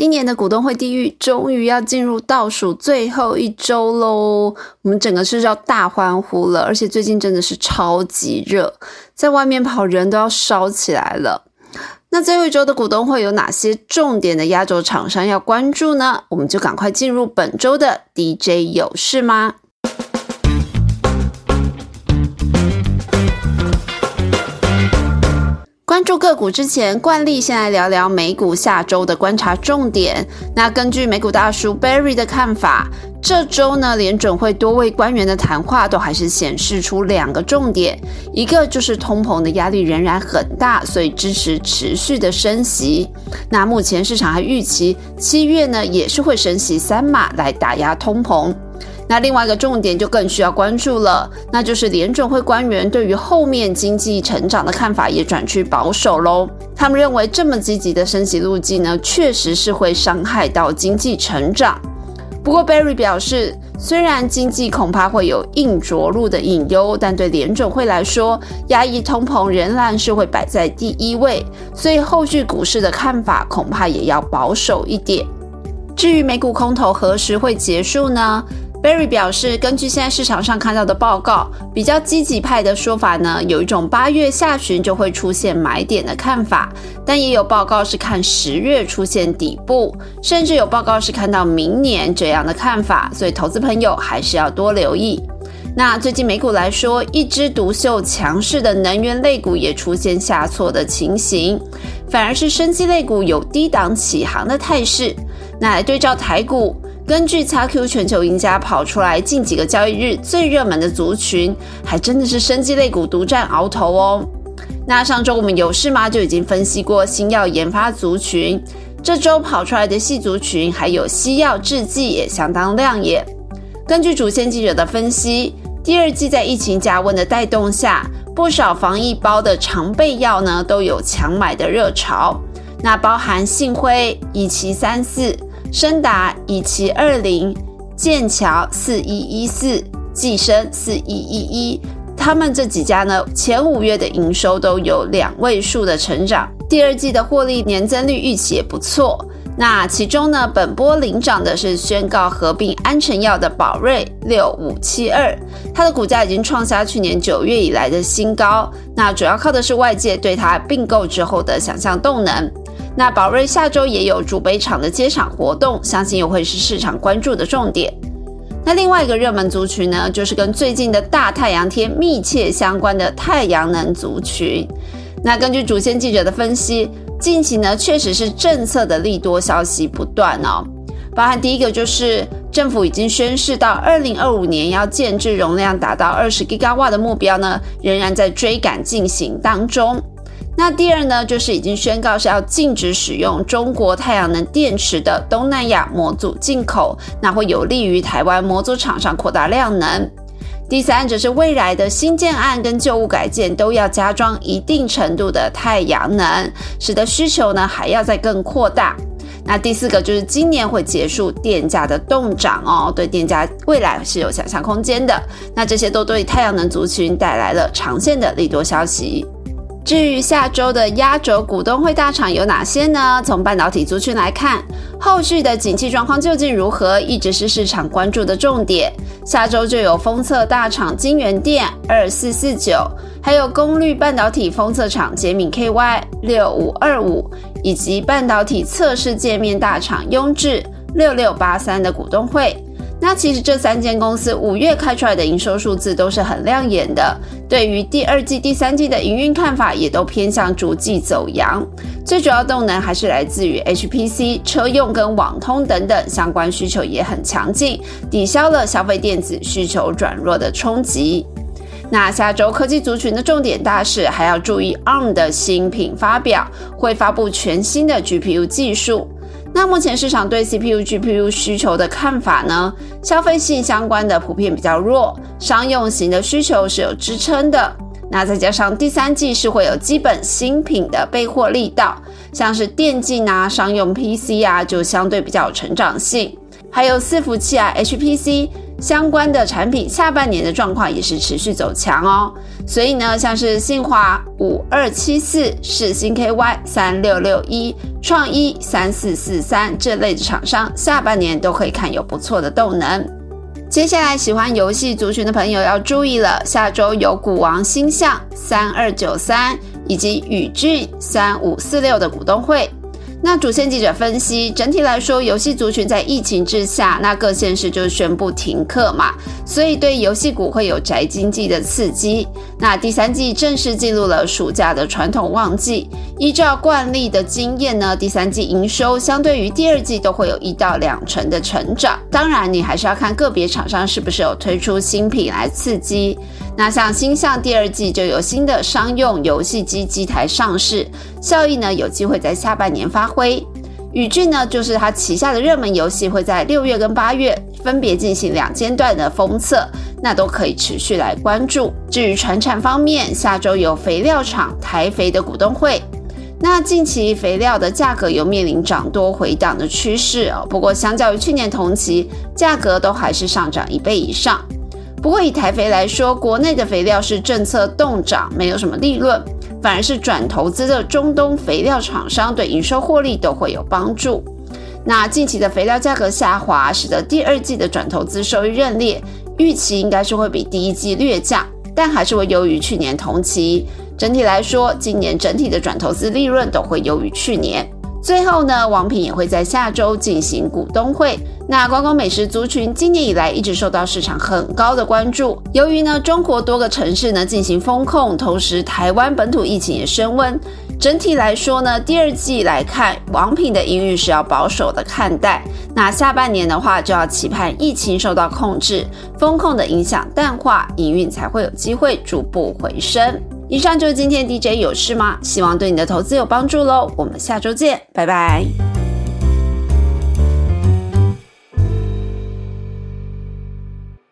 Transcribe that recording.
今年的股东会地狱终于要进入倒数最后一周喽，我们整个是要大欢呼了，而且最近真的是超级热，在外面跑人都要烧起来了。那最后一周的股东会有哪些重点的压轴厂商要关注呢？我们就赶快进入本周的 DJ 有事吗？个股之前，惯例先来聊聊美股下周的观察重点。那根据美股大叔 Barry 的看法，这周呢，联准会多位官员的谈话都还是显示出两个重点，一个就是通膨的压力仍然很大，所以支持持续的升息。那目前市场还预期七月呢，也是会升息三码来打压通膨。那另外一个重点就更需要关注了，那就是联准会官员对于后面经济成长的看法也转趋保守喽。他们认为这么积极的升级路径呢，确实是会伤害到经济成长。不过 Barry 表示，虽然经济恐怕会有硬着陆的隐忧，但对联准会来说，压抑通膨仍然是会摆在第一位，所以后续股市的看法恐怕也要保守一点。至于美股空头何时会结束呢 Berry 表示，根据现在市场上看到的报告，比较积极派的说法呢，有一种八月下旬就会出现买点的看法，但也有报告是看十月出现底部，甚至有报告是看到明年这样的看法，所以投资朋友还是要多留意。那最近美股来说，一枝独秀强势的能源类股也出现下挫的情形，反而是生机类股有低档起航的态势。那来对照台股。根据 XQ 全球赢家跑出来，近几个交易日最热门的族群，还真的是生技类股独占鳌头哦。那上周我们有事吗？就已经分析过新药研发族群，这周跑出来的细族群，还有西药制剂也相当亮眼。根据主线记者的分析，第二季在疫情加温的带动下，不少防疫包的常备药呢都有强买的热潮，那包含信辉、乙奇三四。深达、以奇二零、剑桥四一一四、寄生四一一一，他们这几家呢，前五月的营收都有两位数的成长，第二季的获利年增率预期也不错。那其中呢，本波领涨的是宣告合并安诚药的宝瑞六五七二，它的股价已经创下去年九月以来的新高。那主要靠的是外界对它并购之后的想象动能。那宝瑞下周也有主杯场的接场活动，相信又会是市场关注的重点。那另外一个热门族群呢，就是跟最近的大太阳天密切相关的太阳能族群。那根据主线记者的分析，近期呢确实是政策的利多消息不断哦，包含第一个就是政府已经宣示到二零二五年要建制容量达到二十 w 瓦的目标呢，仍然在追赶进行当中。那第二呢，就是已经宣告是要禁止使用中国太阳能电池的东南亚模组进口，那会有利于台湾模组厂商扩大量能。第三则是未来的新建案跟旧物改建都要加装一定程度的太阳能，使得需求呢还要再更扩大。那第四个就是今年会结束电价的动涨哦，对电价未来是有想象空间的。那这些都对太阳能族群带来了长线的利多消息。至于下周的压轴股东会大厂有哪些呢？从半导体族群来看，后续的景气状况究竟如何，一直是市场关注的重点。下周就有封测大厂金源电二四四九，还有功率半导体封测厂杰敏 KY 六五二五，以及半导体测试界面大厂雍智六六八三的股东会。那其实这三间公司五月开出来的营收数字都是很亮眼的，对于第二季、第三季的营运看法也都偏向逐季走阳。最主要动能还是来自于 HPC、车用跟网通等等相关需求也很强劲，抵消了消费电子需求转弱的冲击。那下周科技族群的重点大事还要注意 ARM 的新品发表，会发布全新的 GPU 技术。那目前市场对 CPU、GPU 需求的看法呢？消费性相关的普遍比较弱，商用型的需求是有支撑的。那再加上第三季是会有基本新品的备货力道，像是电竞啊、商用 PC 啊，就相对比较有成长性。还有伺服器啊、HPC 相关的产品，下半年的状况也是持续走强哦。所以呢，像是信华五二七四、世星 KY 三六六一、创一三四四三这类的厂商，下半年都可以看有不错的动能。接下来喜欢游戏族群的朋友要注意了，下周有股王星象三二九三以及宇峻三五四六的股东会。那主线记者分析，整体来说，游戏族群在疫情之下，那各县市就宣布停课嘛，所以对游戏股会有宅经济的刺激。那第三季正式进入了暑假的传统旺季，依照惯例的经验呢，第三季营收相对于第二季都会有一到两成的成长。当然，你还是要看个别厂商是不是有推出新品来刺激。那像星象第二季就有新的商用游戏机机台上市，效益呢有机会在下半年发挥。宇峻呢就是它旗下的热门游戏会在六月跟八月分别进行两阶段的封测，那都可以持续来关注。至于船产方面，下周有肥料厂台肥的股东会，那近期肥料的价格有面临涨多回档的趋势哦，不过相较于去年同期，价格都还是上涨一倍以上。不过以台肥来说，国内的肥料是政策动涨，没有什么利润，反而是转投资的中东肥料厂商对营收获利都会有帮助。那近期的肥料价格下滑，使得第二季的转投资收益认列，预期应该是会比第一季略降，但还是会优于去年同期。整体来说，今年整体的转投资利润都会优于去年。最后呢，王品也会在下周进行股东会。那观光美食族群今年以来一直受到市场很高的关注。由于呢，中国多个城市呢进行封控，同时台湾本土疫情也升温，整体来说呢，第二季来看，王品的营运是要保守的看待。那下半年的话，就要期盼疫情受到控制，风控的影响淡化，营运才会有机会逐步回升。以上就是今天 DJ 有事吗？希望对你的投资有帮助喽。我们下周见，拜拜。